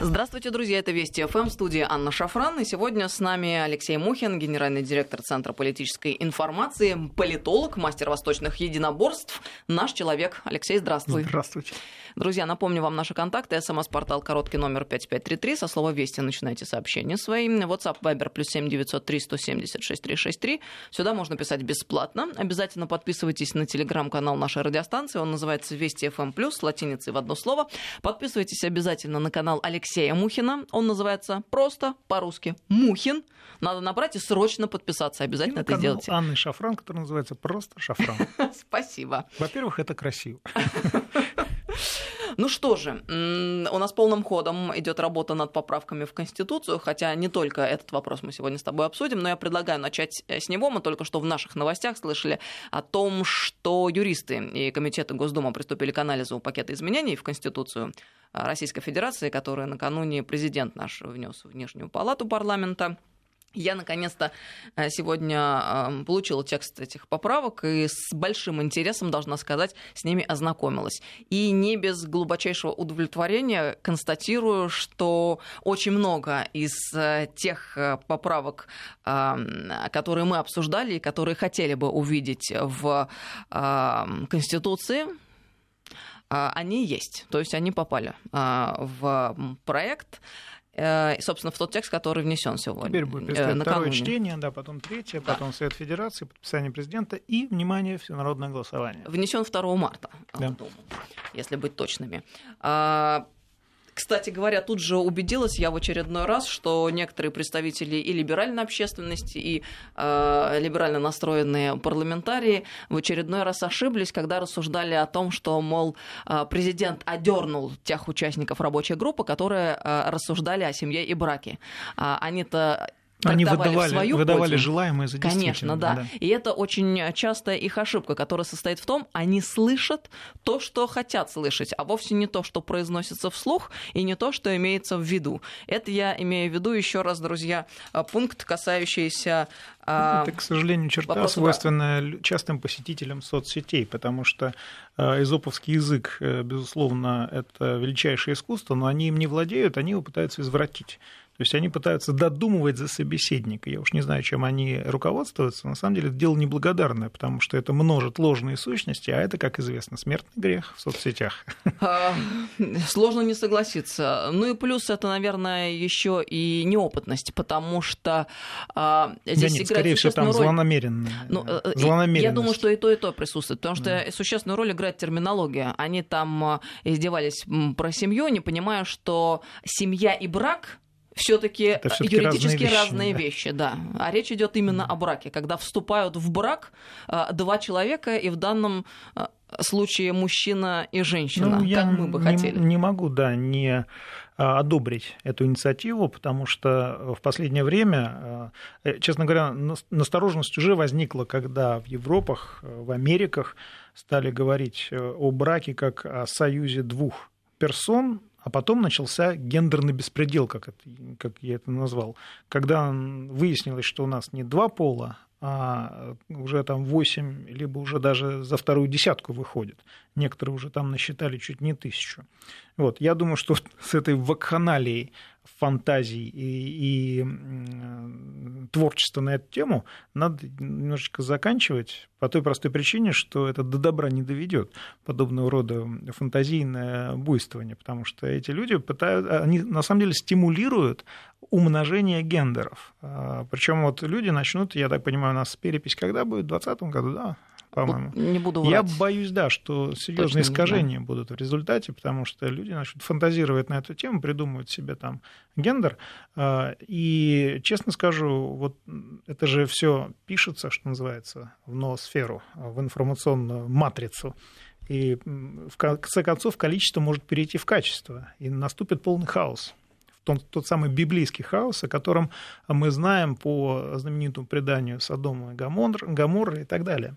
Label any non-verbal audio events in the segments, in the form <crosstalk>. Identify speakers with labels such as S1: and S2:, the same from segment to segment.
S1: Здравствуйте, друзья. Это Вести ФМ, студия Анна Шафран. И сегодня с нами Алексей Мухин, генеральный директор Центра политической информации, политолог, мастер восточных единоборств, наш человек. Алексей, здравствуй.
S2: Здравствуйте.
S1: Друзья, напомню вам наши контакты. СМС-портал короткий номер 5533. Со слова «Вести» начинайте сообщения свои. WhatsApp, Viber, плюс 7903 176 363. Сюда можно писать бесплатно. Обязательно подписывайтесь на телеграм-канал нашей радиостанции. Он называется «Вести ФМ+,» латиницей в одно слово. Подписывайтесь обязательно на канал Алексея Мухина. Он называется просто по-русски «Мухин». Надо набрать и срочно подписаться. Обязательно это сделайте.
S2: Анны Шафран, который называется просто Шафран. <laughs>
S1: Спасибо.
S2: Во-первых, это красиво. <laughs>
S1: Ну что же, у нас полным ходом идет работа над поправками в Конституцию, хотя не только этот вопрос мы сегодня с тобой обсудим, но я предлагаю начать с него. Мы только что в наших новостях слышали о том, что юристы и комитеты Госдумы приступили к анализу пакета изменений в Конституцию Российской Федерации, которые накануне президент наш внес в Нижнюю палату парламента. Я, наконец-то, э, сегодня получила текст этих поправок и с большим интересом, должна сказать, с ними ознакомилась. И не без глубочайшего удовлетворения констатирую, что очень много из э, тех э, поправок, которые мы обсуждали и которые хотели бы увидеть в Конституции, они есть. То есть они попали в проект. Э, собственно, в тот текст, который внесен сегодня.
S2: Теперь будет э, предстоять второе чтение, да, потом третье, да. потом Совет Федерации, подписание президента и, внимание, всенародное голосование.
S1: Внесен 2 марта, да. если быть точными. Кстати говоря, тут же убедилась я в очередной раз, что некоторые представители и либеральной общественности, и э, либерально настроенные парламентарии в очередной раз ошиблись, когда рассуждали о том, что, мол, э, президент одернул тех участников рабочей группы, которые э, рассуждали о семье и браке. А они-то
S2: они выдавали, свою выдавали пользу. желаемое за
S1: Конечно, да. да. И это очень частая их ошибка, которая состоит в том, они слышат то, что хотят слышать, а вовсе не то, что произносится вслух, и не то, что имеется в виду. Это я имею в виду еще раз, друзья, пункт, касающийся
S2: это, к сожалению, черта, Вопрос свойственная частым посетителям соцсетей, потому что э, изоповский язык, э, безусловно, это величайшее искусство, но они им не владеют, они его пытаются извратить. То есть они пытаются додумывать за собеседника. Я уж не знаю, чем они руководствуются. На самом деле это дело неблагодарное, потому что это множит ложные сущности, а это, как известно, смертный грех в соцсетях.
S1: А, сложно не согласиться. Ну и плюс это, наверное, еще и неопытность, потому что а, здесь
S2: да нет, скорее всего, там роль... злонамеренная. Ну,
S1: э, я думаю, что и то, и то присутствует, потому что да. существенную роль играет терминология. Они там а, издевались про семью, не понимая, что семья и брак все-таки юридически разные вещи, разные да. вещи, да. А речь идет именно о браке, когда вступают в брак а, два человека, и в данном а, случае мужчина и женщина, ну, как мы бы
S2: не,
S1: хотели.
S2: Не могу, да, не одобрить эту инициативу, потому что в последнее время, э, честно говоря, настороженность уже возникла, когда в Европах, в Америках стали говорить э, о браке как о союзе двух персон, а потом начался гендерный беспредел, как, это, как я это назвал, когда выяснилось, что у нас не два пола, а уже там 8, либо уже даже за вторую десятку выходит. Некоторые уже там насчитали чуть не тысячу. Вот, я думаю, что <laughs> с этой вакханалией фантазий и, и творчества на эту тему надо немножечко заканчивать по той простой причине, что это до добра не доведет подобного рода фантазийное буйствование, потому что эти люди пытают, они на самом деле стимулируют умножение гендеров. А, Причем вот люди начнут, я так понимаю, у нас перепись когда будет? В 2020 году, да? По-моему.
S1: Не буду врать.
S2: Я боюсь, да, что серьезные искажения будут в результате, потому что люди начнут фантазировать на эту тему, придумывать себе там гендер. А, и, честно скажу, вот это же все пишется, что называется, в ноосферу, в информационную матрицу. И в конце концов количество может перейти в качество, и наступит полный хаос тот, тот самый библейский хаос, о котором мы знаем по знаменитому преданию Содома и Гамор, Гаморры и так далее.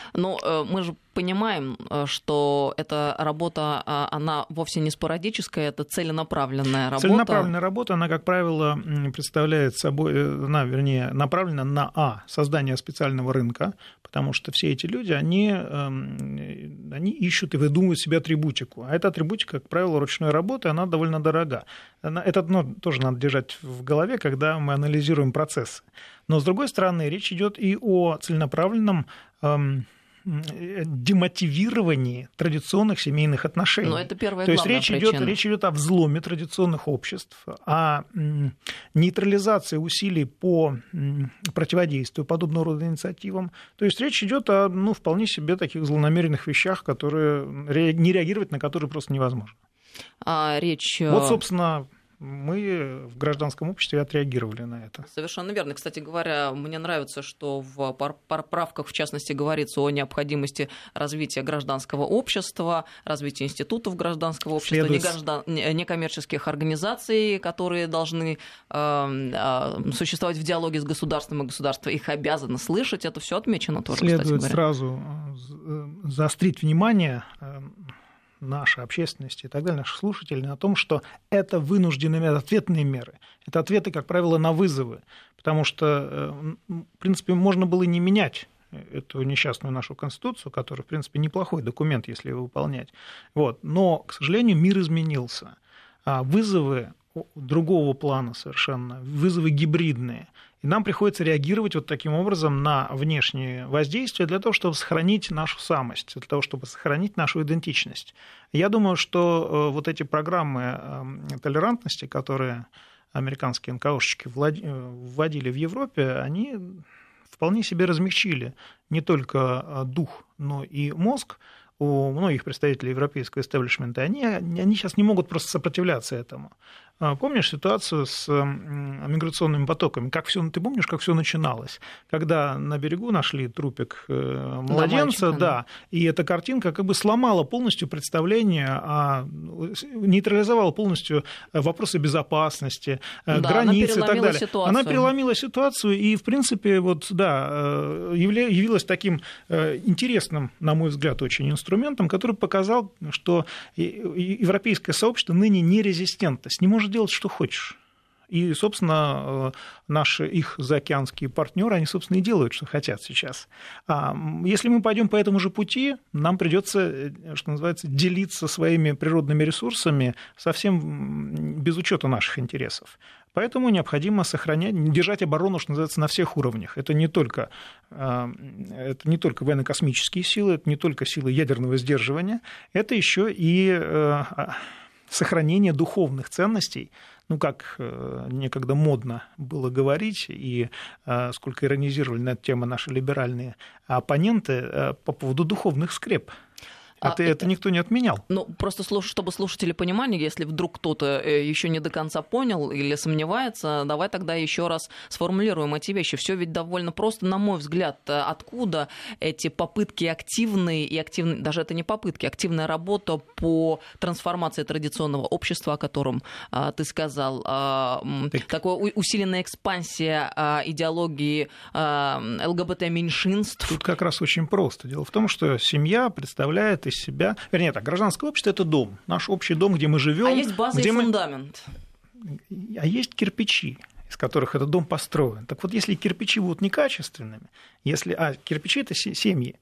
S1: Но э, мы же понимаем, э, что эта работа, а, она вовсе не спорадическая, это целенаправленная работа.
S2: Целенаправленная работа, она, как правило, представляет собой, э, она, вернее, направлена на А, создание специального рынка, потому что все эти люди, они, эм, они ищут и выдумывают себе атрибутику. А эта атрибутика, как правило, ручной работы, она довольно дорога. Это ну, тоже надо держать в голове, когда мы анализируем процессы. Но, с другой стороны, речь идет и о целенаправленном эм, демотивировании традиционных семейных отношений.
S1: Но это первая
S2: То есть речь идет, речь идет о взломе традиционных обществ, о нейтрализации усилий по противодействию подобного рода инициативам. То есть речь идет о ну, вполне себе таких злонамеренных вещах, которые не реагировать на которые просто невозможно.
S1: А речь...
S2: Вот, собственно, мы в гражданском обществе отреагировали на это.
S1: Совершенно верно. Кстати говоря, мне нравится, что в поправках, в частности, говорится о необходимости развития гражданского общества, развития институтов гражданского общества, Следует... неграждан... некоммерческих организаций, которые должны э, э, существовать в диалоге с государством, и государство их обязано слышать. Это все отмечено тоже.
S2: Следует сразу э, заострить внимание э, наша общественность и так далее, наших слушателей на том, что это вынужденные меры, ответные меры. Это ответы, как правило, на вызовы, потому что, э, в принципе, можно было не менять эту несчастную нашу Конституцию, которая, в принципе, неплохой документ, если его выполнять. Вот. Но, к сожалению, мир изменился. А вызовы другого плана совершенно, вызовы гибридные. И нам приходится реагировать вот таким образом на внешние воздействия для того, чтобы сохранить нашу самость, для того, чтобы сохранить нашу идентичность. Я думаю, что э, вот эти программы эм, толерантности, которые американские НКОшечки э, вводили в Европе, они вполне себе размягчили не только э, дух, но и мозг у многих представителей европейского истеблишмента, они, они сейчас не могут просто сопротивляться этому. А, помнишь ситуацию с миграционными потоками? Как все, ты помнишь, как все начиналось? Когда на берегу нашли трупик э, младенца, да, да, и эта картинка как бы сломала полностью представление, о, нейтрализовала полностью вопросы безопасности, э, да, границ и так далее. Ситуацию. Она переломила ситуацию и, в принципе, вот, да, э, явилась таким интересным, на мой взгляд, очень инструментом, который показал, что европейское сообщество ныне нерезистентность, не может делать, что хочешь. И, собственно, э, наши их заокеанские партнеры, они, собственно, и делают, что хотят сейчас. А если мы пойдем по этому же пути, нам придется, э, что называется, делиться своими природными ресурсами совсем без учета наших интересов. Поэтому необходимо сохранять, держать оборону, что называется, на всех уровнях. Это не только, э, это не только военно-космические силы, это не только силы ядерного сдерживания, это еще и сохранение духовных ценностей, ну, как э, некогда модно было говорить, и э, сколько иронизировали на эту тему наши либеральные оппоненты э, по поводу духовных скреп. А, это, это никто не отменял.
S1: Ну, просто чтобы слушатели понимали, если вдруг кто-то э, еще не до конца понял или сомневается, давай тогда еще раз сформулируем эти вещи. Все ведь довольно просто, на мой взгляд, э, откуда эти попытки активные и активные, даже это не попытки, активная работа по трансформации традиционного общества, о котором а, ты сказал, а, так... такая усиленная экспансия а, идеологии а, ЛГБТ-меньшинств.
S2: Тут как раз очень просто. Дело в том, что семья представляет из себя... Вернее так, гражданское общество – это дом, наш общий дом, где мы живем. А
S1: есть база
S2: где
S1: и фундамент.
S2: А есть кирпичи из которых этот дом построен. Так вот, если кирпичи будут некачественными, если, а кирпичи – это семьи,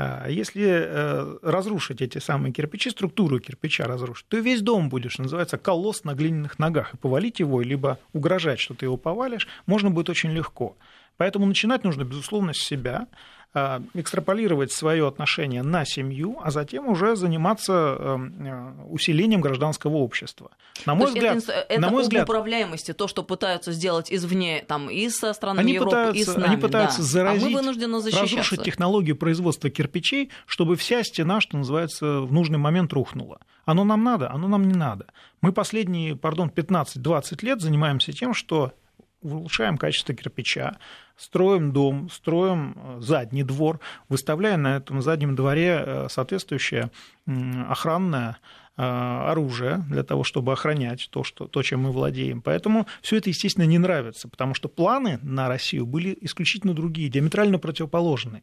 S2: а если э, разрушить эти самые кирпичи, структуру кирпича разрушить, то весь дом будет, что называется, колосс на глиняных ногах. И повалить его, либо угрожать, что ты его повалишь, можно будет очень легко. Поэтому начинать нужно, безусловно, с себя, Э, экстраполировать свое отношение на семью, а затем уже заниматься эм, э, усилением гражданского общества.
S1: На мой то взгляд, это, это на мой взгляд, управляемости, то, что пытаются сделать извне, там, и со странами
S2: они
S1: Европы,
S2: пытаются,
S1: и с нами.
S2: Они пытаются
S1: да.
S2: заразить,
S1: а мы вынуждены защищаться.
S2: разрушить технологию производства кирпичей, чтобы вся стена, что называется, в нужный момент рухнула. Оно нам надо, оно нам не надо. Мы последние, пардон, 15-20 лет занимаемся тем, что улучшаем качество кирпича, строим дом, строим э, задний двор, выставляя на этом заднем дворе э, соответствующее охранное э, оружие для того, чтобы охранять то, что, то, чем мы владеем. Поэтому все это, естественно, не нравится, потому что планы на Россию были исключительно другие, диаметрально противоположные.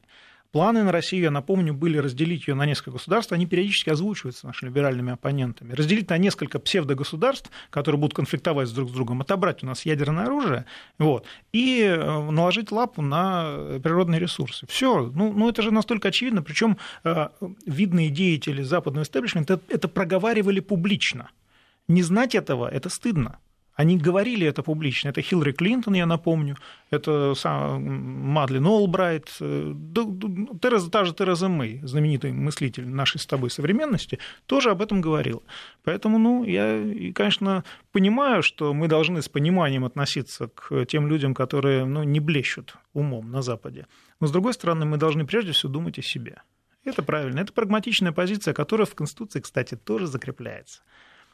S2: Планы на Россию, я напомню, были разделить ее на несколько государств, они периодически озвучиваются нашими либеральными оппонентами. Разделить на несколько псевдогосударств, которые будут конфликтовать друг с другом, отобрать у нас ядерное оружие, вот, и э, наложить лапу на природные ресурсы. Все, ну, ну это же настолько очевидно, причем э, видные деятели западного истеблишмента это проговаривали публично. Не знать этого – это стыдно. Они говорили это публично. Это Хиллари Клинтон, я напомню, это сам Мадлен Олбрайт, э, Тереза, та же Тереза Мэй, знаменитый мыслитель нашей с тобой современности, тоже об этом говорил. Поэтому, ну, я, конечно, понимаю, что мы должны с пониманием относиться к тем людям, которые ну, не блещут умом на Западе. Но, с другой стороны, мы должны прежде всего думать о себе. Это правильно. Это прагматичная позиция, которая в Конституции, кстати, тоже закрепляется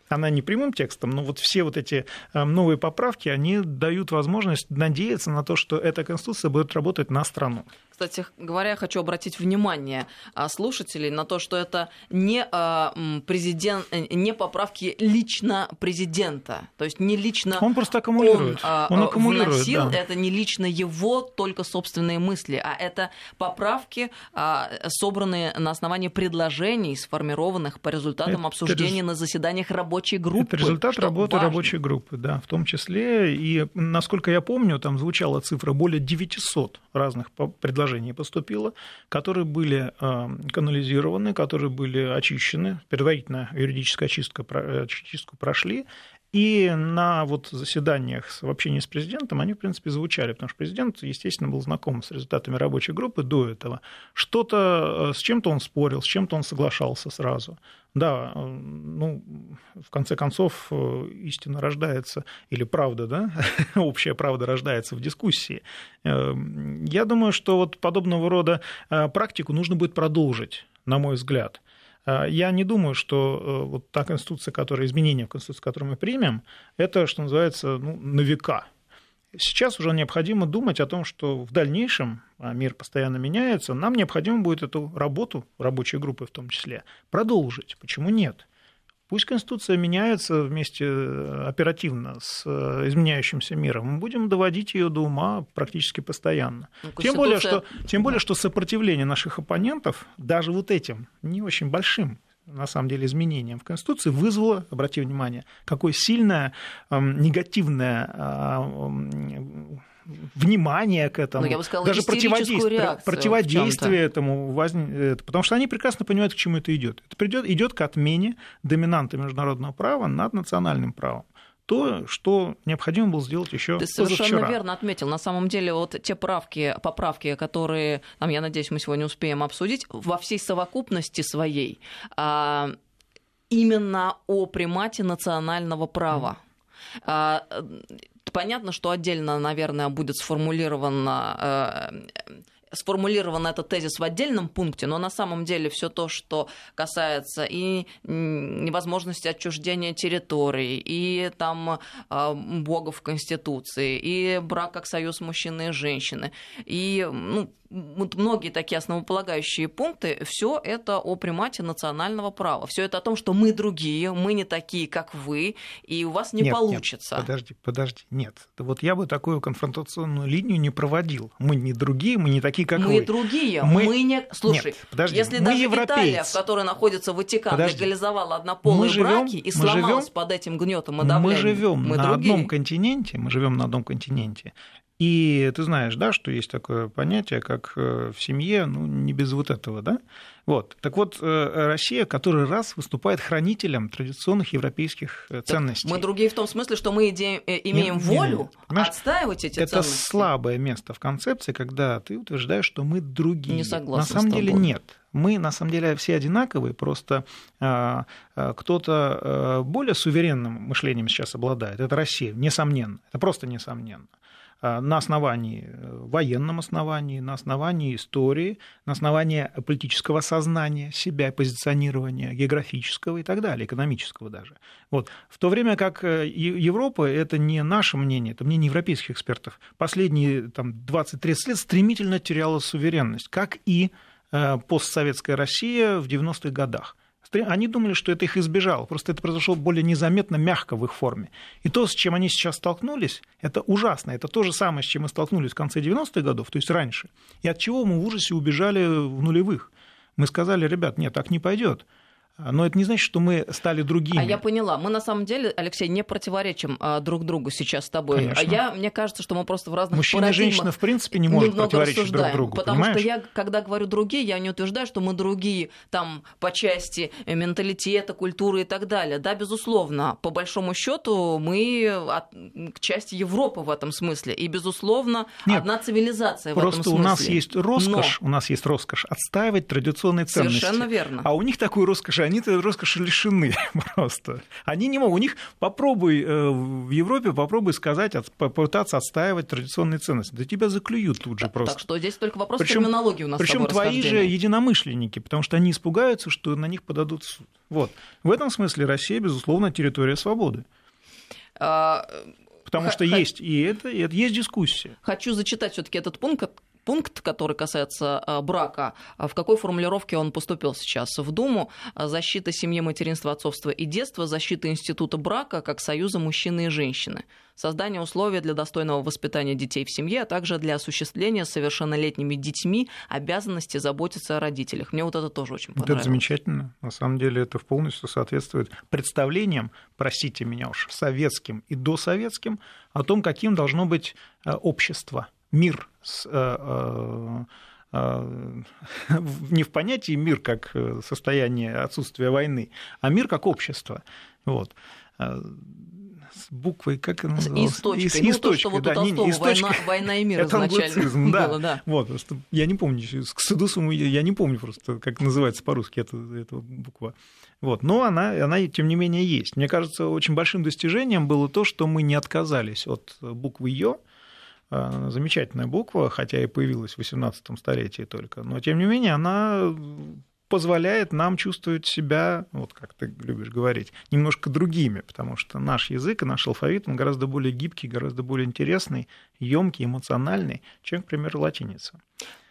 S2: она не прямым текстом, но вот все вот эти э, новые поправки, они дают возможность надеяться на то, что эта Конституция будет работать на страну.
S1: Кстати говоря, хочу обратить внимание а, слушателей на то, что это не, а, президент, э, не поправки лично президента, то есть не лично
S2: он просто аккумулирует, он,
S1: а, он аккумулирует, вносил, да. это не лично его только собственные мысли, а это поправки, собранные на основании предложений, сформированных по результатам это обсуждения рез... на заседаниях рабочей группы.
S2: Это результат работы важно. рабочей группы, да, в том числе, и насколько я помню, там звучала цифра более 900 разных предложений предложений поступило, которые были э, канализированы, которые были очищены, предварительно юридическая очистка, очистку прошли, и на вот заседаниях в общении с президентом они, в принципе, звучали, потому что президент, естественно, был знаком с результатами рабочей группы до этого. Что-то, э, с чем-то он спорил, с чем-то он соглашался сразу. Да, э, ну, в конце концов, э, истина рождается, или правда, да, <laughs> общая правда рождается в дискуссии. Я думаю, что вот подобного рода практику нужно будет продолжить, на мой взгляд. А, я не думаю, что э, вот та конституция, которая, изменения в конституции, которую мы примем, это, что называется, ну, на века. Сейчас уже необходимо думать о том, что в дальнейшем, а мир постоянно меняется, нам необходимо будет эту работу, рабочей группы в том числе, продолжить. Почему нет? Пусть Конституция меняется вместе э, оперативно с э, изменяющимся миром. Мы будем доводить ее до ума практически постоянно. Ну, Конституция... Тем, более, что, тем более, что сопротивление наших оппонентов, даже вот этим не очень большим, на самом деле, изменением в Конституции вызвало, обратите внимание, какое сильное эм, негативное э, внимание к этому, ну, я бы сказала, даже противодействие, противодействие этому, возник, потому что они прекрасно понимают, к чему это идет. Это придет, идет к отмене доминанта международного права над национальным правом то, что необходимо было сделать еще Ты
S1: совершенно верно отметил. На самом деле, вот те правки, поправки, которые, там, я надеюсь, мы сегодня успеем обсудить, во всей совокупности своей а, именно о примате национального права. Mm. Понятно, что отдельно, наверное, будет сформулировано э, сформулирован этот тезис в отдельном пункте, но на самом деле все то, что касается и невозможности отчуждения территорий, и там э, Бога в Конституции, и брак как союз мужчины и женщины, и ну, вот многие такие основополагающие пункты, все это о примате национального права. Все это о том, что мы другие, мы не такие, как вы, и у вас не
S2: нет,
S1: получится.
S2: Нет, подожди, подожди, нет. Вот я бы такую конфронтационную линию не проводил. Мы не другие, мы не такие, как
S1: мы
S2: вы.
S1: Мы другие, мы... мы не... Слушай, нет, подожди, если мы даже европейцы. Италия, в которой находится Ватикан, подожди. легализовала однополые живем, браки и сломалась живем, под этим гнетом и давлением,
S2: мы живем мы на другие. одном континенте, мы живем на одном континенте, и ты знаешь, да, что есть такое понятие, как э, в семье, ну, не без вот этого, да? Вот. Так вот, э, Россия который раз выступает хранителем традиционных европейских э, ценностей.
S1: Так мы другие в том смысле, что мы имеем нет, волю нет, отстаивать эти
S2: это
S1: ценности.
S2: Это слабое место в концепции, когда ты утверждаешь, что мы другие.
S1: Не согласна
S2: На самом деле нет. Мы, на самом деле, все одинаковые, просто а, а, кто-то более суверенным мышлением сейчас обладает. Это Россия, несомненно. Это просто несомненно. А, на основании, э, военном основании, на основании истории, на основании политического сознания себя, позиционирования географического и так далее, экономического даже. Вот. В то время как э, Европа – это не наше мнение, это мнение европейских экспертов, последние там, 20-30 лет стремительно теряла суверенность, как и э, постсоветская Россия в 90-х годах они думали, что это их избежало. Просто это произошло более незаметно, мягко в их форме. И то, с чем они сейчас столкнулись, это ужасно. Это то же самое, с чем мы столкнулись в конце 90-х годов, то есть раньше. И от чего мы в ужасе убежали в нулевых. Мы сказали, ребят, нет, так не пойдет. Но это не значит, что мы стали другими.
S1: А я поняла. Мы на самом деле, Алексей, не противоречим а, друг другу сейчас с тобой.
S2: Конечно.
S1: А я, мне кажется, что мы просто в разных
S2: Мужчина и женщина, в принципе, не могут противоречить друг другу.
S1: Потому
S2: понимаешь?
S1: что я, когда говорю другие, я не утверждаю, что мы другие там по части менталитета, культуры и так далее. Да, безусловно, по большому счету мы от, часть Европы в этом смысле. И, безусловно,
S2: Нет,
S1: одна цивилизация в этом
S2: Просто
S1: смысле.
S2: у нас есть роскошь,
S1: Но...
S2: у нас есть роскошь отстаивать традиционные ценности.
S1: Совершенно верно.
S2: А у них такой роскоши, они этой роскоши лишены <laughs> просто. Они не могут. У них попробуй э, в Европе, попробуй сказать, попытаться отстаивать традиционные ценности. Да тебя заклюют тут же
S1: так,
S2: просто.
S1: Так что здесь только вопрос причем, терминологии у нас
S2: Причем твои же единомышленники, потому что они испугаются, что на них подадут суд. Вот. В этом смысле Россия, безусловно, территория свободы.
S1: А...
S2: Потому Х- что есть и это, и это есть дискуссия.
S1: Хочу зачитать все-таки этот пункт, пункт, который касается э, брака, а в какой формулировке он поступил сейчас в Думу, защита семьи, материнства, отцовства и детства, защита института брака как союза мужчины и женщины, создание условий для достойного воспитания детей в семье, а также для осуществления совершеннолетними детьми обязанности заботиться о родителях. Мне вот это тоже очень понравилось.
S2: Вот это замечательно. На самом деле это полностью соответствует представлениям, простите меня уж, советским и досоветским, о том, каким должно быть общество мир с, э, э, <laughs> не в понятии мир как состояние отсутствия войны, а мир как общество. Вот. С буквой, как она называлась?
S1: И с точкой. И, ну, и с точкой, то, что вот да, у Толстого не, война, точкой, война и мир
S2: это
S1: изначально
S2: да.
S1: было, да.
S2: Вот, просто я не помню, к Судусу я не помню просто, как называется по-русски эта, эта буква. Вот. Но она, она, тем не менее, есть. Мне кажется, очень большим достижением было то, что мы не отказались от буквы «ё», замечательная буква, хотя и появилась в 18 столетии только, но тем не менее она позволяет нам чувствовать себя, вот как ты любишь говорить, немножко другими, потому что наш язык и наш алфавит, он гораздо более гибкий, гораздо более интересный, емкий, эмоциональный, чем, к примеру, латиница.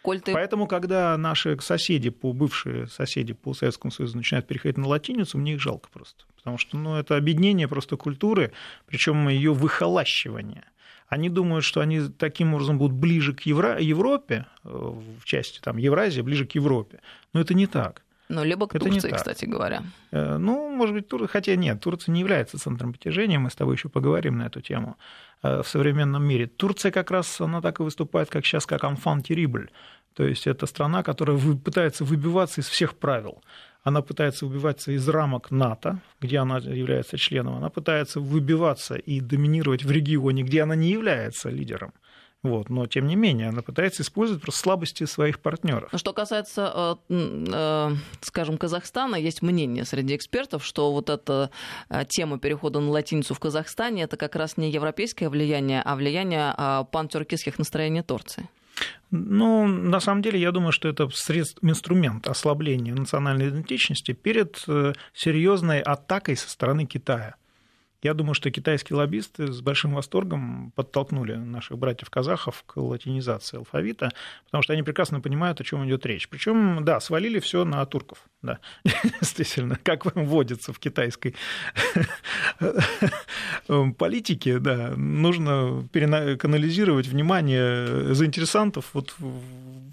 S1: Коль ты...
S2: Поэтому, когда наши соседи, по, бывшие соседи по Советскому Союзу начинают переходить на латиницу, мне их жалко просто. Потому что ну, это объединение просто культуры, причем ее выхолащивание – они думают, что они таким образом будут ближе к Евро... Европе, э, в части там, Евразии, ближе к Европе. Но это не так.
S1: Ну, либо к
S2: это
S1: Турции, кстати говоря.
S2: Э, ну, может быть, Тур... хотя нет, Турция не является центром притяжения, мы с тобой еще поговорим на эту тему э, в современном мире. Турция как раз, она так и выступает, как сейчас, как «enfant terrible», то есть это страна, которая пытается выбиваться из всех правил она пытается выбиваться из рамок НАТО, где она является членом, она пытается выбиваться и доминировать в регионе, где она не является лидером. Вот, но тем не менее, она пытается использовать просто слабости своих партнеров.
S1: Что касается, э, э, скажем, Казахстана, есть мнение среди экспертов, что вот эта э, тема перехода на латиницу в Казахстане это как раз не европейское влияние, а влияние пантюркистских настроений Турции.
S2: Ну, на самом деле, я думаю, что это средств, инструмент ослабления национальной идентичности перед э, серьезной атакой со стороны Китая. Я думаю, что китайские лоббисты с большим восторгом подтолкнули наших братьев-казахов к латинизации алфавита, потому что они прекрасно понимают, о чем идет речь. Причем, да, свалили все на турков. Да, <laughs> действительно, как вводится в китайской <laughs> политике, да, нужно канализировать внимание заинтересантов вот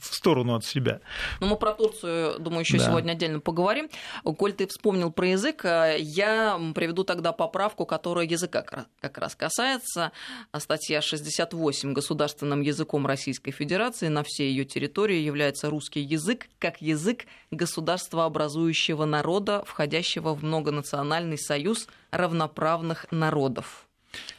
S2: в сторону от себя.
S1: Ну, мы про Турцию, думаю, еще да. сегодня отдельно поговорим. Коль ты вспомнил про язык, я приведу тогда поправку, которая языка как раз касается. Статья 68 государственным языком Российской Федерации на всей ее территории является русский язык как язык государствообразующего народа, входящего в многонациональный союз равноправных народов.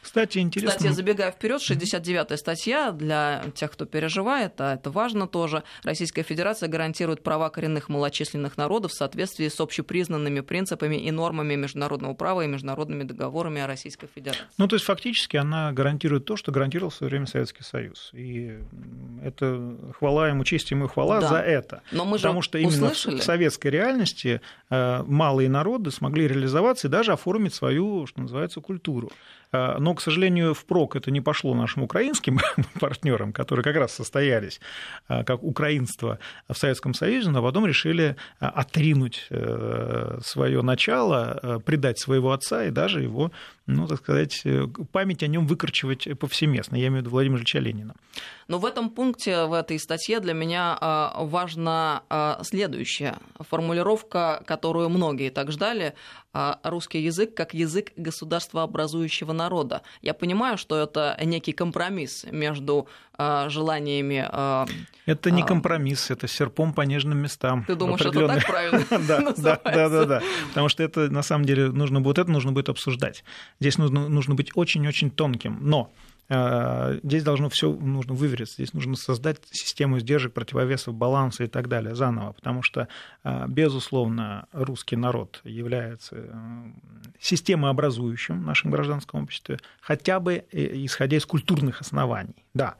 S2: Кстати, интересно.
S1: Кстати, забегая вперед, 69-я статья для тех, кто переживает, а это важно тоже. Российская Федерация гарантирует права коренных малочисленных народов в соответствии с общепризнанными принципами и нормами международного права и международными договорами о Российской Федерации.
S2: Ну, то есть фактически она гарантирует то, что гарантировал в свое время Советский Союз. И это хвала ему, честь ему и хвала да. за это.
S1: Но мы
S2: Потому
S1: же
S2: что именно
S1: услышали.
S2: в советской реальности э, малые народы смогли реализоваться и даже оформить свою, что называется, культуру. Э, но к сожалению, впрок это не пошло нашим украинским <laughs> партнерам, которые как раз состоялись как украинство в Советском Союзе, но потом решили отринуть свое начало, предать своего отца и даже его ну, так сказать, э, память о нем выкорчевать повсеместно. Я имею в виду Владимира Ильича Ленина.
S1: Но в этом пункте, в этой статье для меня важна следующая формулировка, которую многие так ждали. А, русский язык как язык государствообразующего народа. Я понимаю, что это некий компромисс между желаниями...
S2: Это не компромисс, это серпом по нежным местам.
S1: Ты думаешь, это так правильно <laughs>
S2: да, да, да, да, потому что это на самом деле нужно будет это нужно будет обсуждать. Здесь нужно, нужно быть очень-очень тонким. Но Здесь должно все нужно вывериться, здесь нужно создать систему сдержек, противовесов, баланса и так далее заново, потому что, э, безусловно, русский народ является э, системообразующим в нашем гражданском обществе, хотя бы исходя из культурных оснований, да.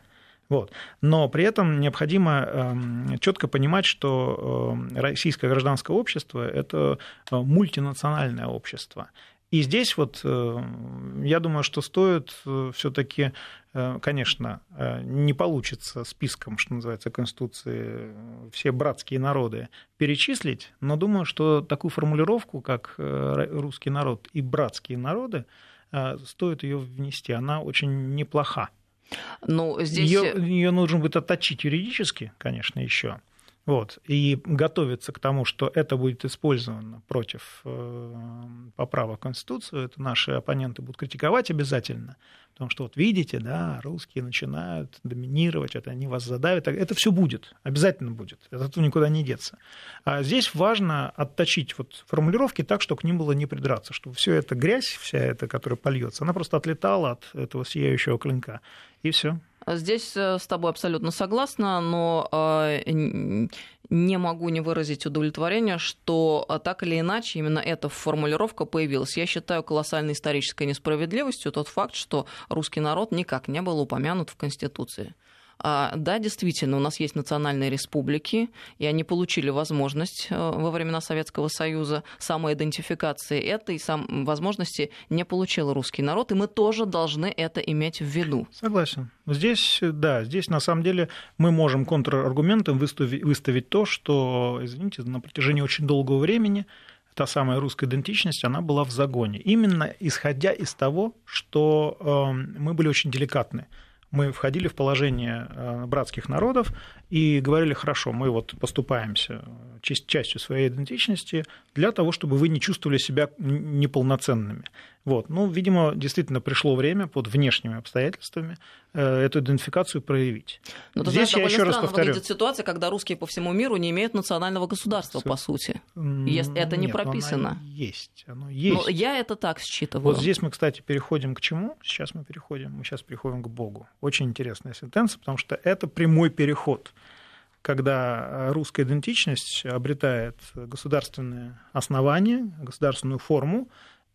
S2: Вот. Но при этом необходимо эм, четко понимать, что российское гражданское общество – это мультинациональное общество. И здесь вот э, я думаю, что стоит э, все-таки, э, конечно, не получится списком, что называется, Конституции все братские народы перечислить, но думаю, что такую формулировку, как русский народ и братские народы, стоит ее внести. Она очень неплоха. Ну, здесь... ее, ее нужно будет отточить юридически, конечно, еще. Вот, и готовиться к тому, что это будет использовано против э, поправок в Конституцию, это наши оппоненты будут критиковать обязательно, потому что вот видите, да, русские начинают доминировать, это они вас задавят, это все будет, обязательно будет, от этого никуда не деться. А здесь важно отточить вот формулировки так, чтобы к ним было не придраться, чтобы все это грязь, вся эта, которая польется, она просто отлетала от этого сияющего клинка, и все.
S1: Здесь э, с тобой абсолютно согласна, но э, не могу не выразить удовлетворение, что э, так или иначе именно эта формулировка появилась. Я считаю колоссальной исторической несправедливостью тот факт, что русский народ никак не был упомянут в Конституции. А, да, действительно, у нас есть национальные республики, и они получили возможность э, во времена Советского Союза самоидентификации этой сам, возможности не получил русский народ, и мы тоже должны это иметь в виду.
S2: Согласен. Здесь, да, здесь на самом деле мы можем контраргументом выставить, выставить то, что, извините, на протяжении очень долгого времени та самая русская идентичность, она была в загоне. Именно исходя из того, что э, мы были очень деликатны мы входили в положение э, братских народов и говорили, хорошо, мы вот поступаемся частью своей идентичности для того, чтобы вы не чувствовали себя неполноценными. Вот. Ну, видимо, действительно пришло время под внешними обстоятельствами э, эту идентификацию проявить.
S1: Но ну, Здесь знаешь, я еще раз повторю. выглядит ситуация, когда русские по всему миру не имеют национального государства, Все. по сути. Если это не Нет, прописано.
S2: Оно есть. Оно есть. Но
S1: я это так считываю.
S2: Вот здесь мы, кстати, переходим к чему? Сейчас мы переходим, мы сейчас переходим к Богу. Очень интересная сентенция, потому что это прямой переход когда русская идентичность обретает государственное основание, государственную форму,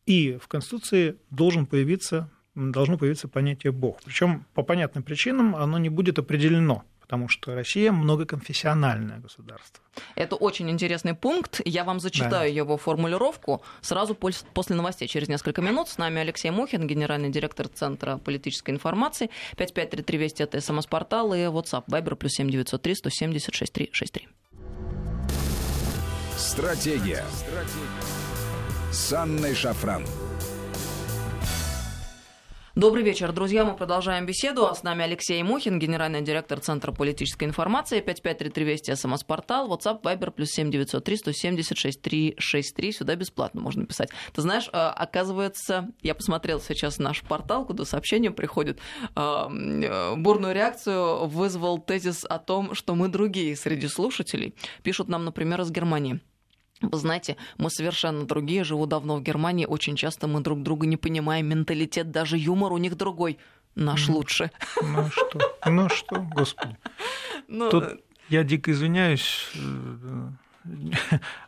S2: и в Конституции должен появиться, должно появиться понятие «бог». Причем по понятным причинам оно не будет определено потому что Россия многоконфессиональное государство.
S1: Это очень интересный пункт. Я вам зачитаю да. его формулировку сразу после новостей. Через несколько минут с нами Алексей Мухин, генеральный директор Центра политической информации. 5533 Вести это СМС-портал и WhatsApp Viber плюс 7903 170 6363.
S3: Стратегия. Стратегия. С Анной Шафран.
S1: Добрый вечер, друзья. Мы продолжаем беседу. А с нами Алексей Мухин, генеральный директор Центра политической информации. 5533 Вести, СМС-портал, WhatsApp, Viber, плюс 7903 176 363. Сюда бесплатно можно писать. Ты знаешь, э, оказывается, я посмотрел сейчас наш портал, куда сообщения приходят. Э, э, бурную реакцию вызвал тезис о том, что мы другие среди слушателей. Пишут нам, например, из Германии. Вы знаете, мы совершенно другие, живу давно в Германии, очень часто мы друг друга не понимаем, менталитет, даже юмор у них другой, наш ну, лучше.
S2: Ну что, ну что, господи. Ну, Тут э, я дико извиняюсь,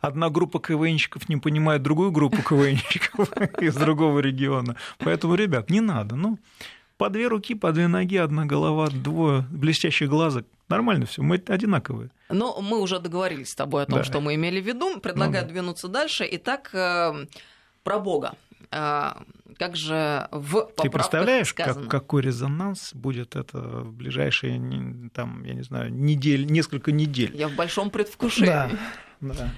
S2: одна группа КВНщиков не понимает другую группу КВНщиков <laughs> из другого региона. Поэтому, ребят, не надо. Ну, по две руки, по две ноги, одна голова, двое блестящих глазок. Нормально все, мы одинаковые.
S1: Но мы уже договорились с тобой о том, да. что мы имели в виду. Предлагаю ну, да. двинуться дальше. Итак, э, про Бога. А, как же в
S2: Ты представляешь, как, какой резонанс будет это в ближайшие, там, я не знаю, недель, несколько недель?
S1: Я в большом предвкушении.
S2: Да, да.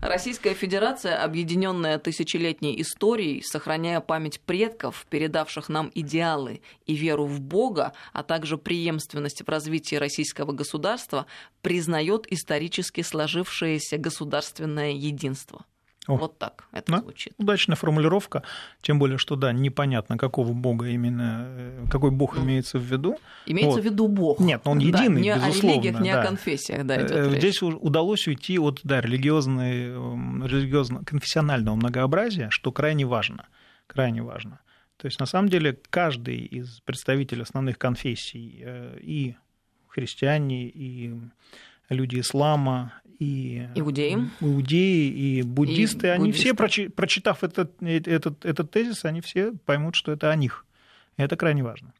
S1: Российская Федерация, объединенная тысячелетней историей, сохраняя память предков, передавших нам идеалы и веру в Бога, а также преемственность в развитии российского государства, признает исторически сложившееся государственное единство. О, вот так это да? звучит.
S2: Удачная формулировка, тем более, что да, непонятно, какого бога именно, э, какой бог ну, имеется в виду.
S1: Имеется вот. в виду бог.
S2: Нет, он единый,
S1: да, не
S2: безусловно.
S1: о религиях, не
S2: да.
S1: о конфессиях, да, идет
S2: э,
S1: речь.
S2: Здесь удалось уйти от да, религиозной, религиозно конфессионального многообразия, что крайне важно, крайне важно. То есть, на самом деле, каждый из представителей основных конфессий, э, и христиане, и люди ислама, и
S1: иудеи,
S2: иудеи и буддисты, и они буддисты. все, прочитав этот, этот, этот тезис, они все поймут, что это о них. Это крайне важно.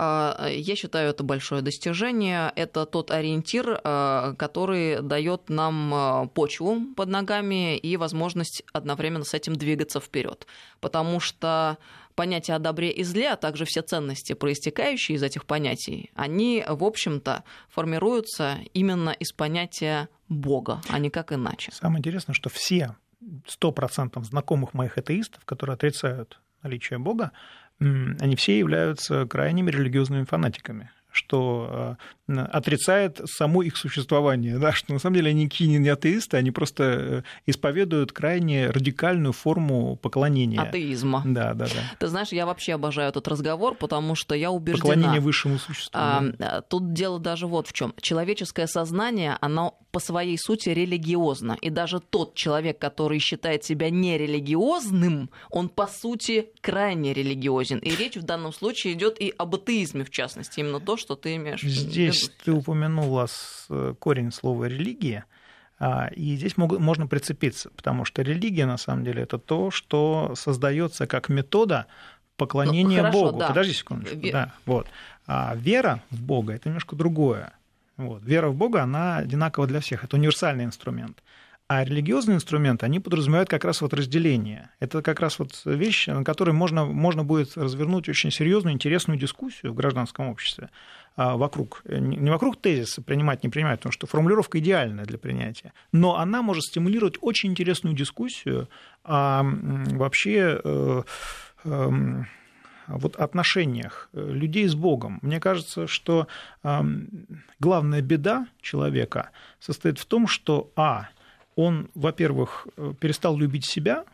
S1: А, я считаю, это большое достижение. Это тот ориентир, а, который дает нам а, почву под ногами и возможность одновременно с этим двигаться вперед. Потому что понятия о добре и зле, а также все ценности, проистекающие из этих понятий, они, в общем-то, формируются именно из понятия Бога, а никак иначе.
S2: Самое интересное, что все 100% знакомых моих атеистов, которые отрицают наличие Бога, они все являются крайними религиозными фанатиками что э, отрицает само их существование, да, что на самом деле они никакие не атеисты, они просто э, исповедуют крайне радикальную форму поклонения.
S1: Атеизма.
S2: Да, да, да.
S1: Ты знаешь, я вообще обожаю этот разговор, потому что я убеждена...
S2: Поклонение высшему существу. А,
S1: да. Тут дело даже вот в чем. Человеческое сознание, оно по своей сути религиозно. И даже тот человек, который считает себя нерелигиозным, он по сути крайне религиозен. И речь в данном случае идет и об атеизме, в частности, именно то, что ты имеешь
S2: Здесь ты упомянула корень слова «религия», а, и здесь можно прицепиться, потому что религия, на самом деле, это то, что создается как метода поклонения ну, хорошо, Богу. Да. Подожди секундочку. Вер... Да, вот. А вера в Бога это немножко другое. Вот. Вера в Бога, она одинакова для всех. Это универсальный инструмент. А религиозные инструменты, они подразумевают как раз вот разделение. Это как раз вот вещь, на которой можно, можно будет развернуть очень серьезную, интересную дискуссию в гражданском обществе а, вокруг, не вокруг тезиса принимать, не принимать, потому что формулировка идеальная для принятия, но она может стимулировать очень интересную дискуссию о вообще э, эм, вот отношениях людей с Богом. Мне кажется, что главная беда человека состоит в том, что, а, он, во-первых, э, перестал любить себя,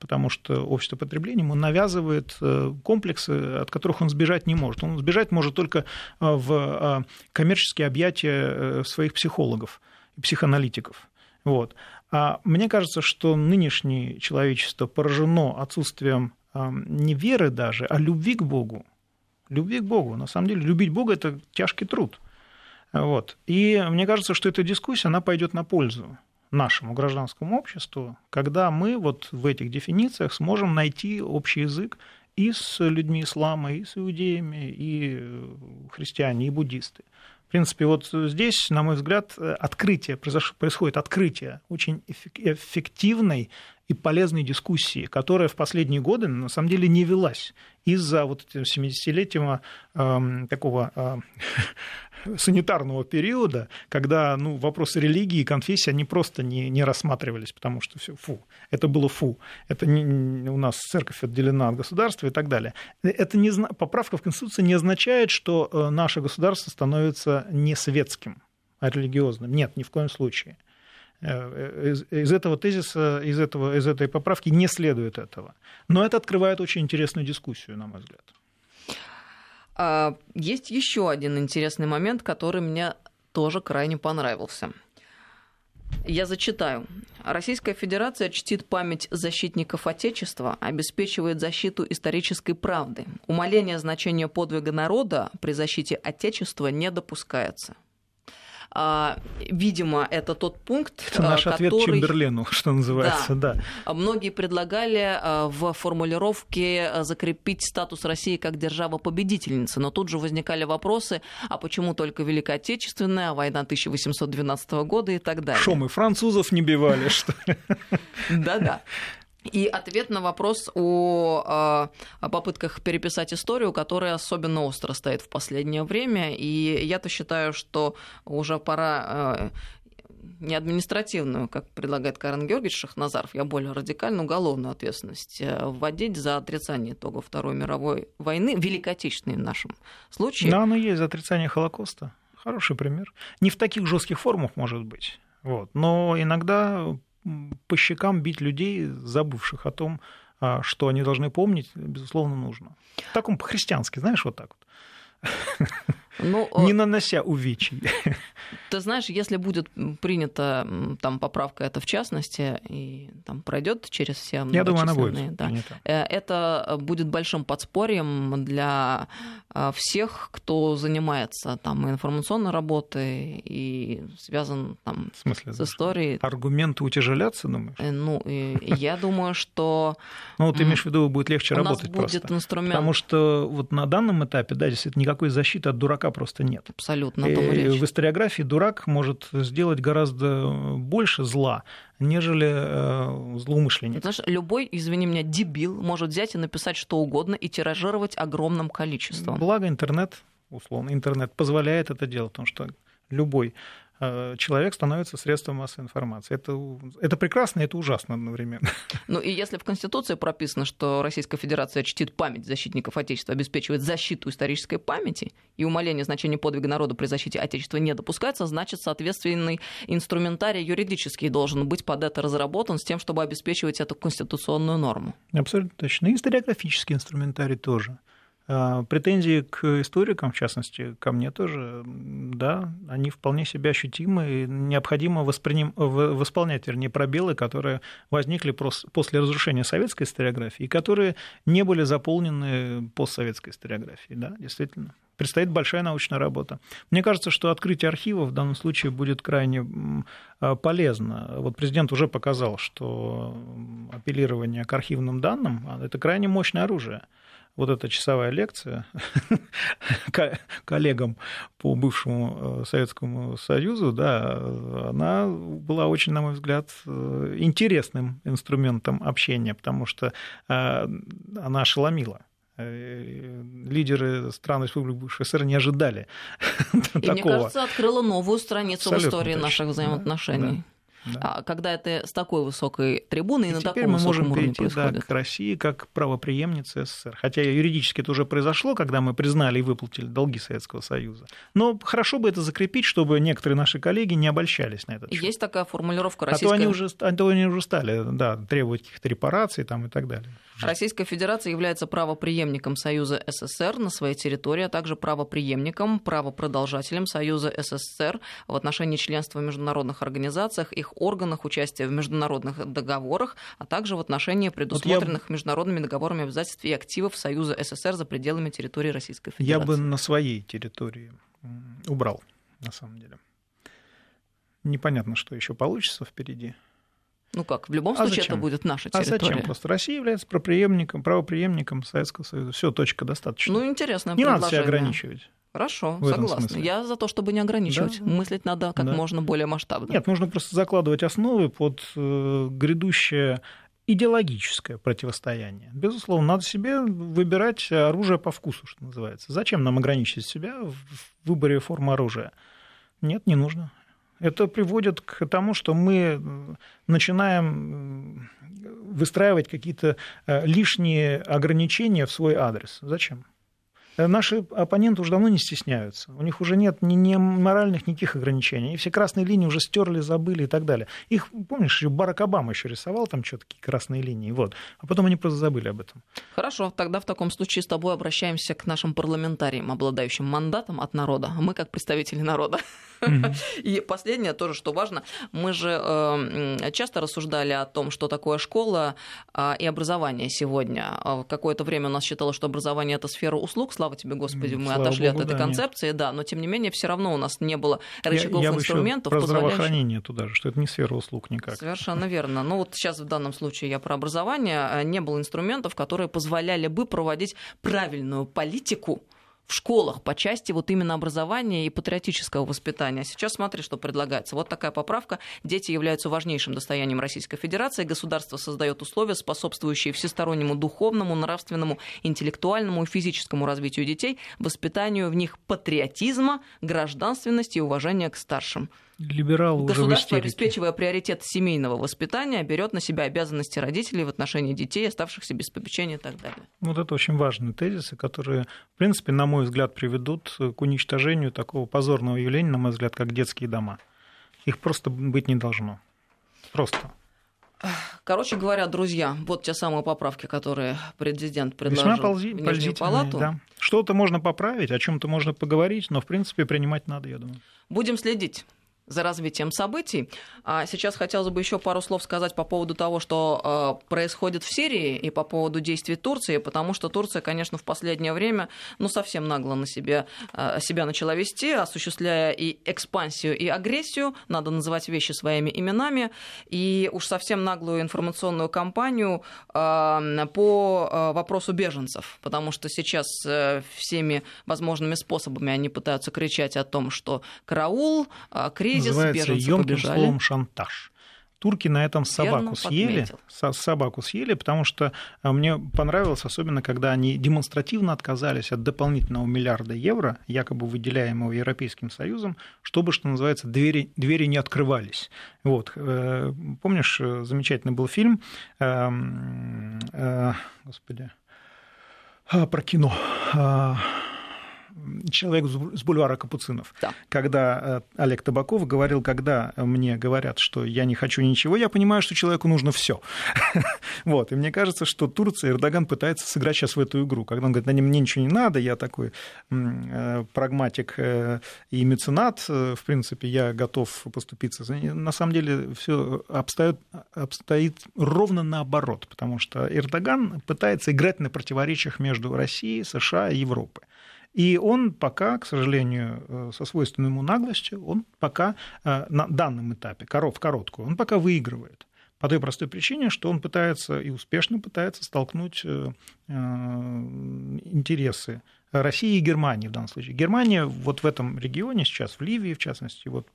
S2: потому что общество потребления ему навязывает э, комплексы, от которых он сбежать не может. Он сбежать может только э, в коммерческие объятия своих психологов и психоаналитиков. Вот. А мне кажется, что нынешнее человечество поражено отсутствием не веры даже, а любви к Богу. Любви к Богу. На самом деле, любить Бога – это тяжкий труд. Вот. И мне кажется, что эта дискуссия, она пойдет на пользу нашему гражданскому обществу, когда мы вот в этих дефинициях сможем найти общий язык и с людьми ислама, и с иудеями, и э, христиане, и буддисты. В принципе, вот здесь, на мой взгляд, открытие, происходит открытие очень эффективной и полезной дискуссии, которая в последние годы на самом деле не велась из-за вот 70-летнего э, такого э, <laughs> санитарного периода, когда ну, вопросы религии и конфессии, они просто не, не рассматривались, потому что все, фу, это было фу, это не, у нас церковь отделена от государства и так далее. Это не, поправка в Конституцию не означает, что э, наше государство становится не светским, а религиозным. Нет, ни в коем случае. Э, из, из этого тезиса, из, этого, из этой поправки не следует этого. Но это открывает очень интересную дискуссию, на мой взгляд.
S1: А, есть еще один интересный момент, который мне тоже крайне понравился. Я зачитаю. Российская Федерация чтит память защитников Отечества, обеспечивает защиту исторической правды. Умаление значения подвига народа при защите Отечества не допускается. А, видимо, это тот пункт,
S2: это наш который... ответ Чемберлену, <laughs> что называется, да.
S1: да. Многие предлагали а, в формулировке закрепить статус России как держава-победительницы, но тут же возникали вопросы, а почему только Великая Отечественная, а война 1812 года и так далее.
S2: Что мы, французов не бивали, что ли?
S1: Да-да. И ответ на вопрос о, а, о попытках переписать историю, которая особенно остро стоит в последнее время. И я-то считаю, что уже пора а, не административную, как предлагает Карен Георгиевич Шахназаров, я более радикальную уголовную ответственность э, вводить за отрицание итогов Второй мировой войны, Великой Отечественной в нашем случае.
S2: Да, оно есть за отрицание Холокоста. Хороший пример. Не в таких жестких формах, может быть. Вот. Но иногда по щекам бить людей, забывших о том, а, что они должны помнить, безусловно, нужно. В таком по-христиански, знаешь, вот так вот. <laughs> Ну, не нанося увечий. <laughs>
S1: Ты знаешь, если будет принята там поправка это в частности, и там пройдет через все
S2: Я думаю, она будет да,
S1: э, это будет большим подспорьем для э, всех, кто занимается там информационной работой и связан там
S2: в смысле,
S1: с историей.
S2: Аргументы утяжелятся, думаешь? Э,
S1: ну, я думаю, что...
S2: Ну, ты имеешь в виду, будет легче работать
S1: будет инструмент.
S2: Потому что вот на данном этапе, да, действительно, никакой защиты от дурака просто нет.
S1: Абсолютно, том и.
S2: В историографии дурак может сделать гораздо больше зла, нежели э, злоумышленник.
S1: Знаешь, любой, извини меня, дебил может взять и написать что угодно и тиражировать огромным количеством.
S2: Благо интернет, условно, интернет позволяет это делать, потому что любой Э, человек становится средством массовой информации. Это, это прекрасно это ужасно одновременно.
S1: Ну и если в Конституции прописано, что Российская Федерация чтит память защитников Отечества, обеспечивает защиту исторической памяти, и умаление значения подвига народа при защите Отечества не допускается, значит, соответственный инструментарий юридический должен быть под это разработан с тем, чтобы обеспечивать эту конституционную норму.
S2: Абсолютно точно. И историографический инструментарий тоже. А, претензии к историкам, в частности, ко мне тоже, да, они вполне себе ощутимы, и необходимо восприним... восполнять, вернее, пробелы, которые возникли после разрушения советской историографии, и которые не были заполнены постсоветской историографией, да, действительно. Предстоит большая научная работа. Мне кажется, что открытие архивов в данном случае будет крайне а, полезно. Вот президент уже показал, что апеллирование к архивным данным – это крайне мощное оружие вот эта часовая лекция <laughs> коллегам по бывшему э, Советскому Союзу, да, она была очень, на мой взгляд, э, интересным инструментом общения, потому что э, она ошеломила лидеры стран Республики бывшей СССР не ожидали <laughs>
S1: И, такого. мне кажется, открыла новую страницу Абсолютно в истории точно. наших взаимоотношений. Да, да. Да. А когда это с такой высокой трибуны и, и на таком
S2: мы можем
S1: перейти
S2: происходит. да, к России как правоприемнице СССР. Хотя юридически это уже произошло, когда мы признали и выплатили долги Советского Союза. Но хорошо бы это закрепить, чтобы некоторые наши коллеги не обольщались на этот счет.
S1: Есть такая формулировка российская...
S2: А то они уже, а то они уже стали да, требовать каких-то репараций там, и так далее.
S1: Российская Федерация является правоприемником Союза СССР на своей территории, а также правоприемником, правопродолжателем Союза СССР в отношении членства в международных организациях, их органах, участия в международных договорах, а также в отношении предусмотренных вот я... международными договорами обязательств и активов Союза СССР за пределами территории Российской Федерации.
S2: Я бы на своей территории убрал, на самом деле. Непонятно, что еще получится впереди.
S1: Ну как, в любом а случае зачем? это будет наша территория.
S2: А зачем? Просто Россия является правоприемником, правоприемником Советского Союза. Все, точка достаточно.
S1: Ну, интересно.
S2: Не надо себя ограничивать.
S1: Хорошо, согласна. Смысле. Я за то, чтобы не ограничивать. Да? Мыслить надо как да. можно более масштабно.
S2: Нет, нужно просто закладывать основы под э, грядущее идеологическое противостояние. Безусловно, надо себе выбирать оружие по вкусу, что называется. Зачем нам ограничивать себя в выборе формы оружия? Нет, не нужно. Это приводит к тому, что мы начинаем выстраивать какие-то э, лишние ограничения в свой адрес. Зачем? Э, наши оппоненты уже давно не стесняются. У них уже нет ни, ни моральных никаких ограничений. Они все красные линии уже стерли, забыли и так далее. Их, помнишь, еще Барак Обама еще рисовал там что-то такие красные линии. Вот. А потом они просто забыли об этом.
S1: Хорошо, тогда в таком случае с тобой обращаемся к нашим парламентариям, обладающим мандатом от народа. Мы как представители народа. <laughs> И последнее тоже, что важно, мы же э, часто рассуждали о том, что такое школа э, и образование сегодня. А какое-то время у нас считалось, что образование это сфера услуг, слава тебе, Господи, мы слава отошли Богу, от этой да, концепции, нет. да, но тем не менее все равно у нас не было рычагов, я, я инструментов,
S2: про здравоохранение туда же, что это не сфера услуг никак.
S1: Совершенно верно. Ну вот сейчас в данном случае я про образование, э, не было инструментов, которые позволяли бы проводить правильную политику в школах по части вот именно образования и патриотического воспитания. Сейчас смотри, что предлагается. Вот такая поправка. Дети являются важнейшим достоянием Российской Федерации. Государство создает условия, способствующие всестороннему духовному, нравственному, интеллектуальному и физическому развитию детей, воспитанию в них патриотизма, гражданственности и уважения к старшим.
S2: Либералы
S1: Государство,
S2: уже
S1: обеспечивая приоритет семейного воспитания, берет на себя обязанности родителей в отношении детей, оставшихся без попечения и так далее.
S2: Вот это очень важные тезисы, которые, в принципе, на мой взгляд, приведут к уничтожению такого позорного явления, на мой взгляд, как детские дома. Их просто быть не должно. Просто.
S1: Короче говоря, друзья, вот те самые поправки, которые президент предложил
S2: Весьма ползи-
S1: в Нижнюю палату.
S2: Да. Что-то можно поправить, о чем-то можно поговорить, но, в принципе, принимать надо, я думаю.
S1: Будем следить за развитием событий. А сейчас хотелось бы еще пару слов сказать по поводу того, что э, происходит в Сирии и по поводу действий Турции, потому что Турция, конечно, в последнее время ну, совсем нагло на себя, э, себя начала вести, осуществляя и экспансию, и агрессию, надо называть вещи своими именами, и уж совсем наглую информационную кампанию э, по э, вопросу беженцев, потому что сейчас э, всеми возможными способами они пытаются кричать о том, что караул, э, кризис,
S2: Называется емким словом шантаж. Турки на этом собаку
S1: Верно
S2: съели, со- собаку съели, потому что а, мне понравилось, особенно когда они демонстративно отказались от дополнительного миллиарда евро, якобы выделяемого Европейским Союзом, чтобы, что называется, двери, двери не открывались. Вот. э, Помнишь, э, замечательный был фильм, эм, э, господи, а, про кино, а, человек с бульвара Капуцинов.
S1: Да.
S2: Когда э, Олег Табаков говорил, когда мне говорят, что я не хочу ничего, я понимаю, что человеку нужно все. <laughs> вот. И мне кажется, что Турция, Эрдоган пытается сыграть сейчас в эту игру. Когда он говорит, мне ничего не надо, я такой э, прагматик э, и меценат, в принципе, я готов поступиться. На самом деле все обстоит, обстоит ровно наоборот, потому что Эрдоган пытается играть на противоречиях между Россией, США и Европой. И он пока, к сожалению, э, со свойственной ему наглостью, он пока э, на данном этапе, в короткую, он пока выигрывает. По той простой причине, что он пытается и успешно пытается столкнуть э, интересы России и Германии в данном случае. Германия вот в этом регионе сейчас, в Ливии, в частности, вот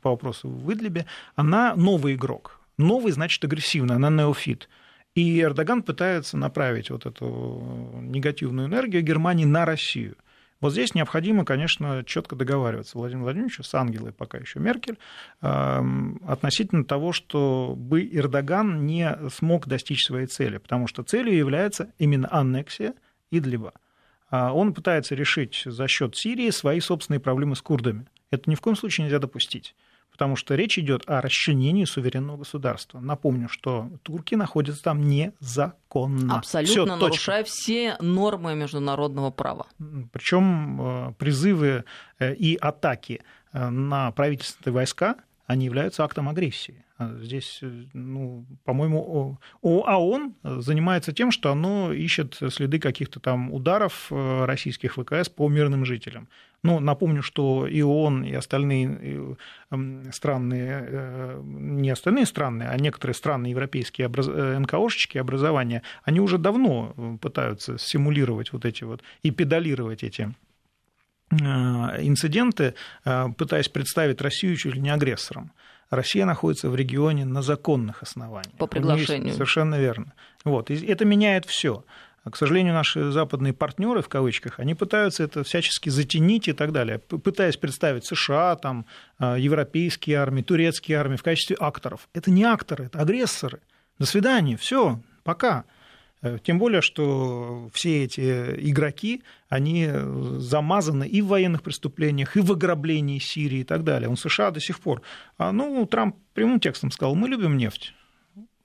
S2: по вопросу в Идлибе, она новый игрок. Новый значит агрессивный, она неофит. И Эрдоган пытается направить вот эту негативную энергию Германии на Россию. Вот здесь необходимо, конечно, четко договариваться Владимиру Владимировичу с Ангелой, пока еще Меркель, эм, относительно того, чтобы Эрдоган не смог достичь своей цели, потому что целью является именно аннексия Идлиба. А Он пытается решить за счет Сирии свои собственные проблемы с курдами. Это ни в коем случае нельзя допустить потому что речь идет о расчленении суверенного государства. Напомню, что турки находятся там незаконно.
S1: Абсолютно
S2: Всё, точка.
S1: нарушая все нормы международного права.
S2: Причем призывы э, и атаки э, на правительственные войска, они являются актом агрессии. А Здесь, э, ну, по-моему, О- ОАОН занимается тем, что оно ищет следы каких-то там ударов э, российских ВКС по мирным жителям. Ну, напомню, что и ООН, и остальные страны, э, не остальные страны, а некоторые страны европейские образ... э, НКОшечки, образования, они уже давно э, пытаются симулировать вот эти вот и педалировать эти инциденты, пытаясь представить Россию чуть ли не агрессором. Россия находится в регионе на законных основаниях.
S1: По
S2: есть-
S1: приглашению.
S2: Совершенно верно. Вот. И это меняет все. К сожалению, наши западные партнеры, в кавычках, они пытаются это всячески затенить и так далее, пытаясь представить США, там, э, европейские армии, турецкие армии в качестве акторов. Это не акторы, это агрессоры. До свидания, все, пока. Э, Тем более, что все эти игроки, они э, замазаны и в военных преступлениях, и в ограблении Сирии и так далее. Он США до сих пор. А, ну, Трамп прямым текстом сказал, мы любим нефть.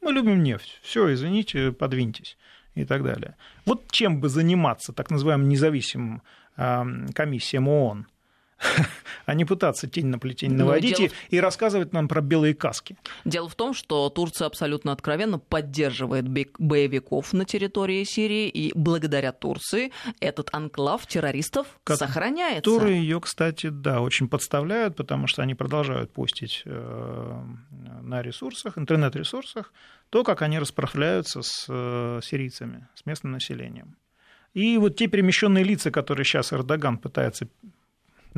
S2: Мы любим нефть. Все, извините, подвиньтесь и так далее. Вот чем бы заниматься так называемым независимым э, комиссиям ООН, <laughs> а не пытаться тень на плетень
S1: Ну,
S2: наводить
S1: дело
S2: и, и рассказывать нам про белые каски.
S1: Дело в том, что Турция абсолютно откровенно поддерживает боевиков на территории Сирии, и благодаря Турции этот анклав террористов
S2: Ко-
S1: сохраняется.
S2: Которые ее, кстати, да, очень подставляют, потому что они продолжают постить э, на ресурсах, интернет-ресурсах, то, как они расправляются с э, сирийцами, с местным населением. И вот те перемещенные лица, которые сейчас Эрдоган пытается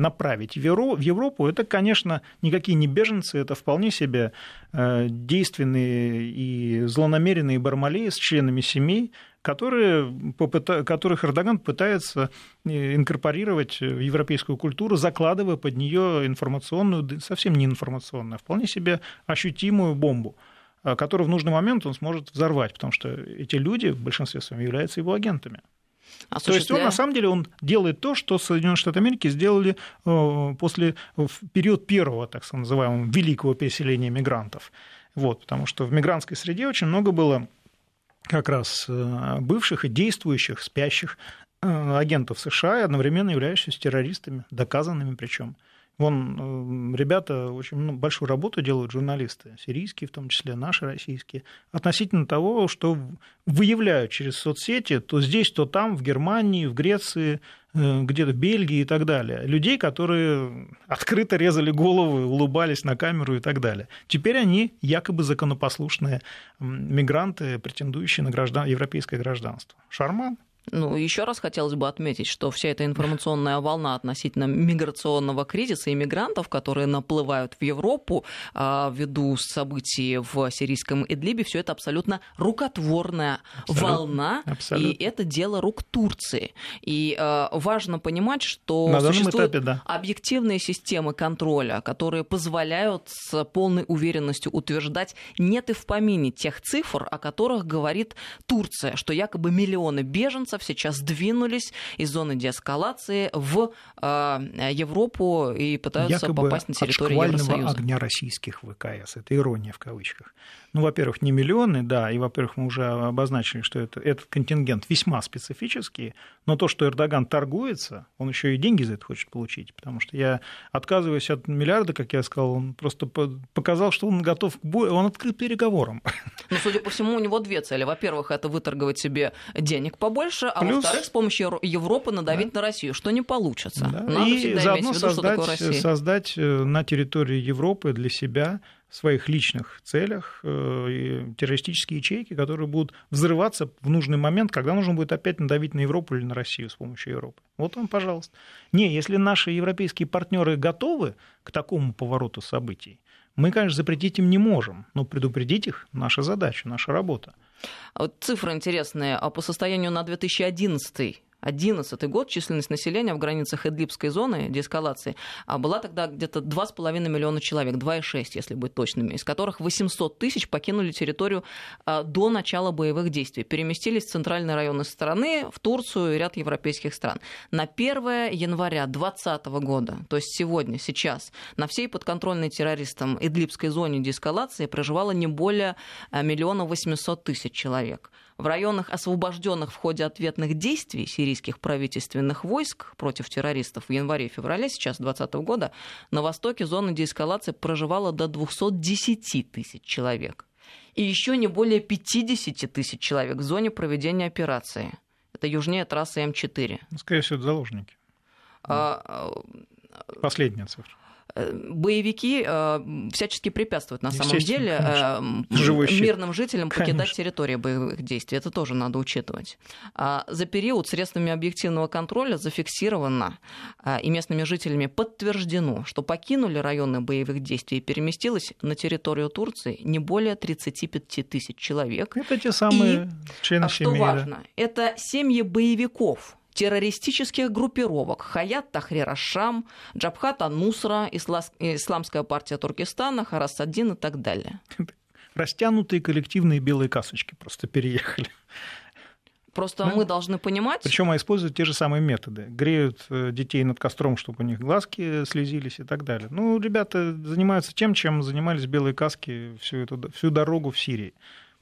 S2: направить в Европу, это, конечно, никакие не беженцы, это вполне себе э, действенные и злонамеренные бармалеи с членами семей, которые, которых Эрдоган пытается э, инкорпорировать в европейскую культуру, закладывая под нее информационную, совсем не информационную, а вполне себе ощутимую бомбу э, которую в нужный момент он сможет взорвать, потому что эти люди в большинстве своем являются его агентами. То есть он на самом деле он делает то, что Соединенные Штаты Америки сделали э, после в период первого, так называемого, великого переселения мигрантов. Вот, потому что в мигрантской среде очень много было как раз э, бывших и действующих, спящих э, агентов США, одновременно являющихся террористами, доказанными причем. Вон, э, ребята очень большую работу делают, журналисты, сирийские в том числе, наши российские, относительно того, что выявляют через соцсети то здесь, то там, в Германии, в Греции, э, где-то в Бельгии и так далее. Людей, которые открыто резали головы, улыбались на камеру и так далее. Теперь они якобы законопослушные мигранты, претендующие на граждан... европейское гражданство. Шарман.
S1: Ну, еще раз хотелось бы отметить, что вся эта информационная волна относительно миграционного кризиса и мигрантов, которые наплывают в Европу а, ввиду событий в сирийском Идлибе, все это абсолютно рукотворная абсолютно. волна, абсолютно. и это дело рук Турции. И а, важно понимать, что На существуют этапе, да. объективные системы контроля, которые позволяют с полной уверенностью утверждать, нет и в помине тех цифр, о которых говорит Турция, что якобы миллионы беженцев беженцев сейчас двинулись из зоны деэскалации в э, Европу и пытаются
S2: Якобы
S1: попасть на территорию
S2: от
S1: Евросоюза.
S2: огня российских ВКС. Это ирония в кавычках. Ну, во-первых, не миллионы, да, и, во-первых, мы уже обозначили, что это, этот контингент весьма специфический, но то, что Эрдоган торгуется, он еще и деньги за это хочет получить, потому что я отказываюсь от миллиарда, как я сказал, он просто показал, что он готов к бою, он открыт переговорам.
S1: Ну, судя по всему, у него две цели. Во-первых, это выторговать себе денег побольше, а Плюс... во-вторых, с помощью Европы надавить да. на Россию, что не получится. Да.
S2: Надо и заодно виду, создать, создать э, на территории Европы для себя в своих личных целях э, террористические ячейки, которые будут взрываться в нужный момент, когда нужно будет опять надавить на Европу или на Россию с помощью Европы. Вот вам, пожалуйста. Не, если наши европейские партнеры готовы к такому повороту событий, мы, конечно, запретить им не можем, но предупредить их – наша задача, наша работа.
S1: Вот цифры интересные. А по состоянию на 2011 2011 год численность населения в границах Эдлибской зоны деэскалации а была тогда где-то 2,5 миллиона человек, 2,6, если быть точными, из которых 800 тысяч покинули территорию а, до начала боевых действий, переместились в центральные районы страны, в Турцию и ряд европейских стран. На 1 января 2020 года, то есть сегодня, сейчас, на всей подконтрольной террористам Идлибской зоне деэскалации проживало не более а, миллиона 800 тысяч человек в районах, освобожденных в ходе ответных действий сирийских правительственных войск против террористов в январе-феврале сейчас 2020 года, на востоке зоны деэскалации проживало до 210 тысяч человек. И еще не более 50 тысяч человек в зоне проведения операции. Это южнее трассы М4.
S2: Ну, скорее всего, это заложники. А, а Последняя цифра.
S1: Э, боевики э, всячески препятствуют на самом деле э, мирным жителям покидать конечно. территорию боевых действий. Это тоже надо учитывать. А за период средствами объективного контроля зафиксировано и местными жителями подтверждено, что покинули районы боевых действий и переместилось на территорию Турции не более 35 тысяч человек.
S2: Это те самые
S1: и, члены семьи. Что важно, это семьи боевиков, террористических группировок Хаят Тахрир Ашам, Джабхат Нусра, Исламская партия Туркестана, Харас-1 и так далее.
S2: Растянутые коллективные белые касочки просто переехали.
S1: Просто да? мы должны понимать...
S2: Причем используют те же самые методы. Греют э, детей над костром, чтобы у них глазки слезились и так далее. Ну, ребята занимаются тем, чем занимались белые каски всю, эту, всю дорогу в Сирии.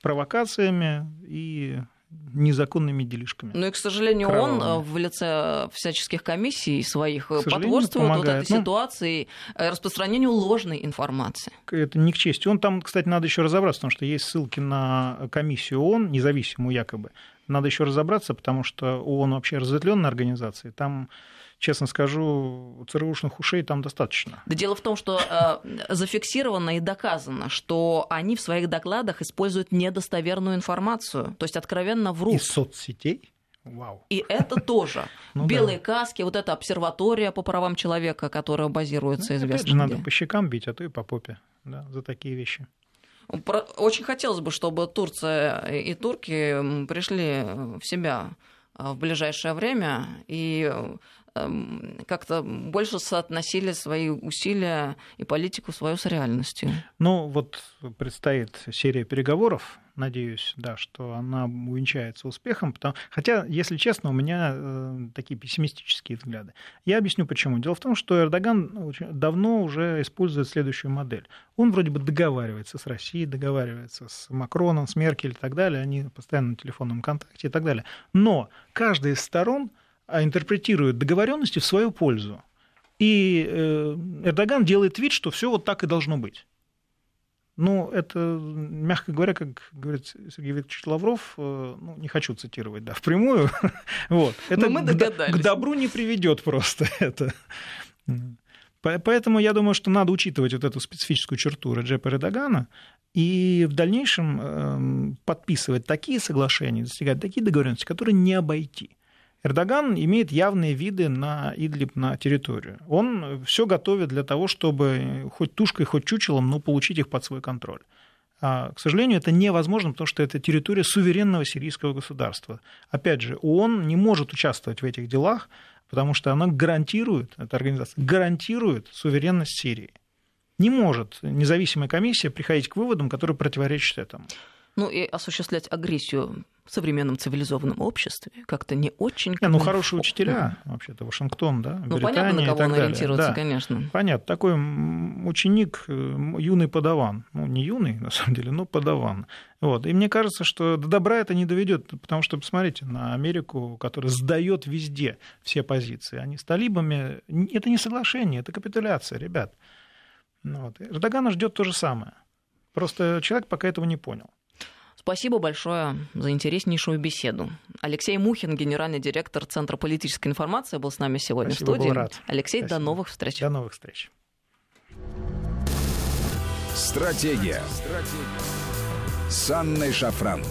S2: Провокациями и незаконными делишками.
S1: Ну и, к сожалению, кровавыми. он в лице всяческих комиссий своих потворствует вот этой ну, ситуации э, распространению ложной информации.
S2: Это не к чести. Он там, кстати, надо еще разобраться, потому что есть ссылки на комиссию ООН, независимую якобы. Надо еще разобраться, потому что ООН вообще разветвленная организация. Там честно скажу, ЦРУшных ушей там достаточно.
S1: Да дело в том, что э, зафиксировано и доказано, что они в своих докладах используют недостоверную информацию, то есть откровенно врут.
S2: Из соцсетей? Вау.
S1: И это тоже. <laughs> Ну, Белые да. каски, вот эта обсерватория по правам человека, которая базируется, ну, известно
S2: надо по щекам бить, а то и по попе да, за такие вещи.
S1: Очень хотелось бы, чтобы Турция и турки пришли в себя в ближайшее время и Эм, как-то больше соотносили свои усилия и политику свою с реальностью.
S2: Ну, вот предстоит серия переговоров. Надеюсь, да, что она увенчается успехом. Потому... Хотя, если честно, у меня э, такие пессимистические взгляды. Я объясню почему. Дело в том, что Эрдоган давно уже использует следующую модель. Он вроде бы договаривается с Россией, договаривается с Макроном, с Меркель и так далее. Они постоянно на телефонном контакте и так далее. Но каждая из сторон интерпретирует договоренности в свою пользу. И э, Эрдоган делает вид, что все вот так и должно быть. Ну, это, мягко говоря, как говорит Сергей Викторович Лавров, э, ну, не хочу цитировать, да, впрямую, <laughs> вот. Это
S1: мы к,
S2: к добру не приведет просто <laughs> это. Поэтому я думаю, что надо учитывать вот эту специфическую черту Реджепа Эрдогана и в дальнейшем эм, подписывать такие соглашения, достигать такие договоренности, которые не обойти. Эрдоган имеет явные виды на Идлиб, на территорию. Он все готовит для того, чтобы хоть тушкой, хоть чучелом, но получить их под свой контроль. А, к сожалению, это невозможно, потому что это территория суверенного сирийского государства. Опять же, ООН не может участвовать в этих делах, потому что она гарантирует, эта организация гарантирует суверенность Сирии. Не может независимая комиссия приходить к выводам, которые противоречат этому.
S1: Ну и осуществлять агрессию в современном цивилизованном обществе как-то не очень...
S2: Не, ну, хорошие учителя, вообще-то, Вашингтон, да,
S1: Ну, понятно, на кого он ориентируется, да. конечно.
S2: Понятно. Такой ученик, э, юный подаван. Ну, не юный, <laughs> на самом деле, но подаван. Вот. И мне кажется, что до добра это не доведет, потому что, посмотрите, на Америку, которая сдает везде все позиции. Они с талибами... Это не соглашение, это капитуляция, ребят. Ну вот. Эрдогана ждет то же самое. Просто человек пока этого не понял.
S1: Спасибо большое за интереснейшую беседу. Алексей Мухин, генеральный директор Центра политической информации, был с нами сегодня
S2: Спасибо,
S1: в студии.
S2: Был рад.
S1: Алексей,
S2: Спасибо.
S1: до новых встреч.
S2: До новых встреч.
S3: Стратегия. Стратегия. С Анной Шафран.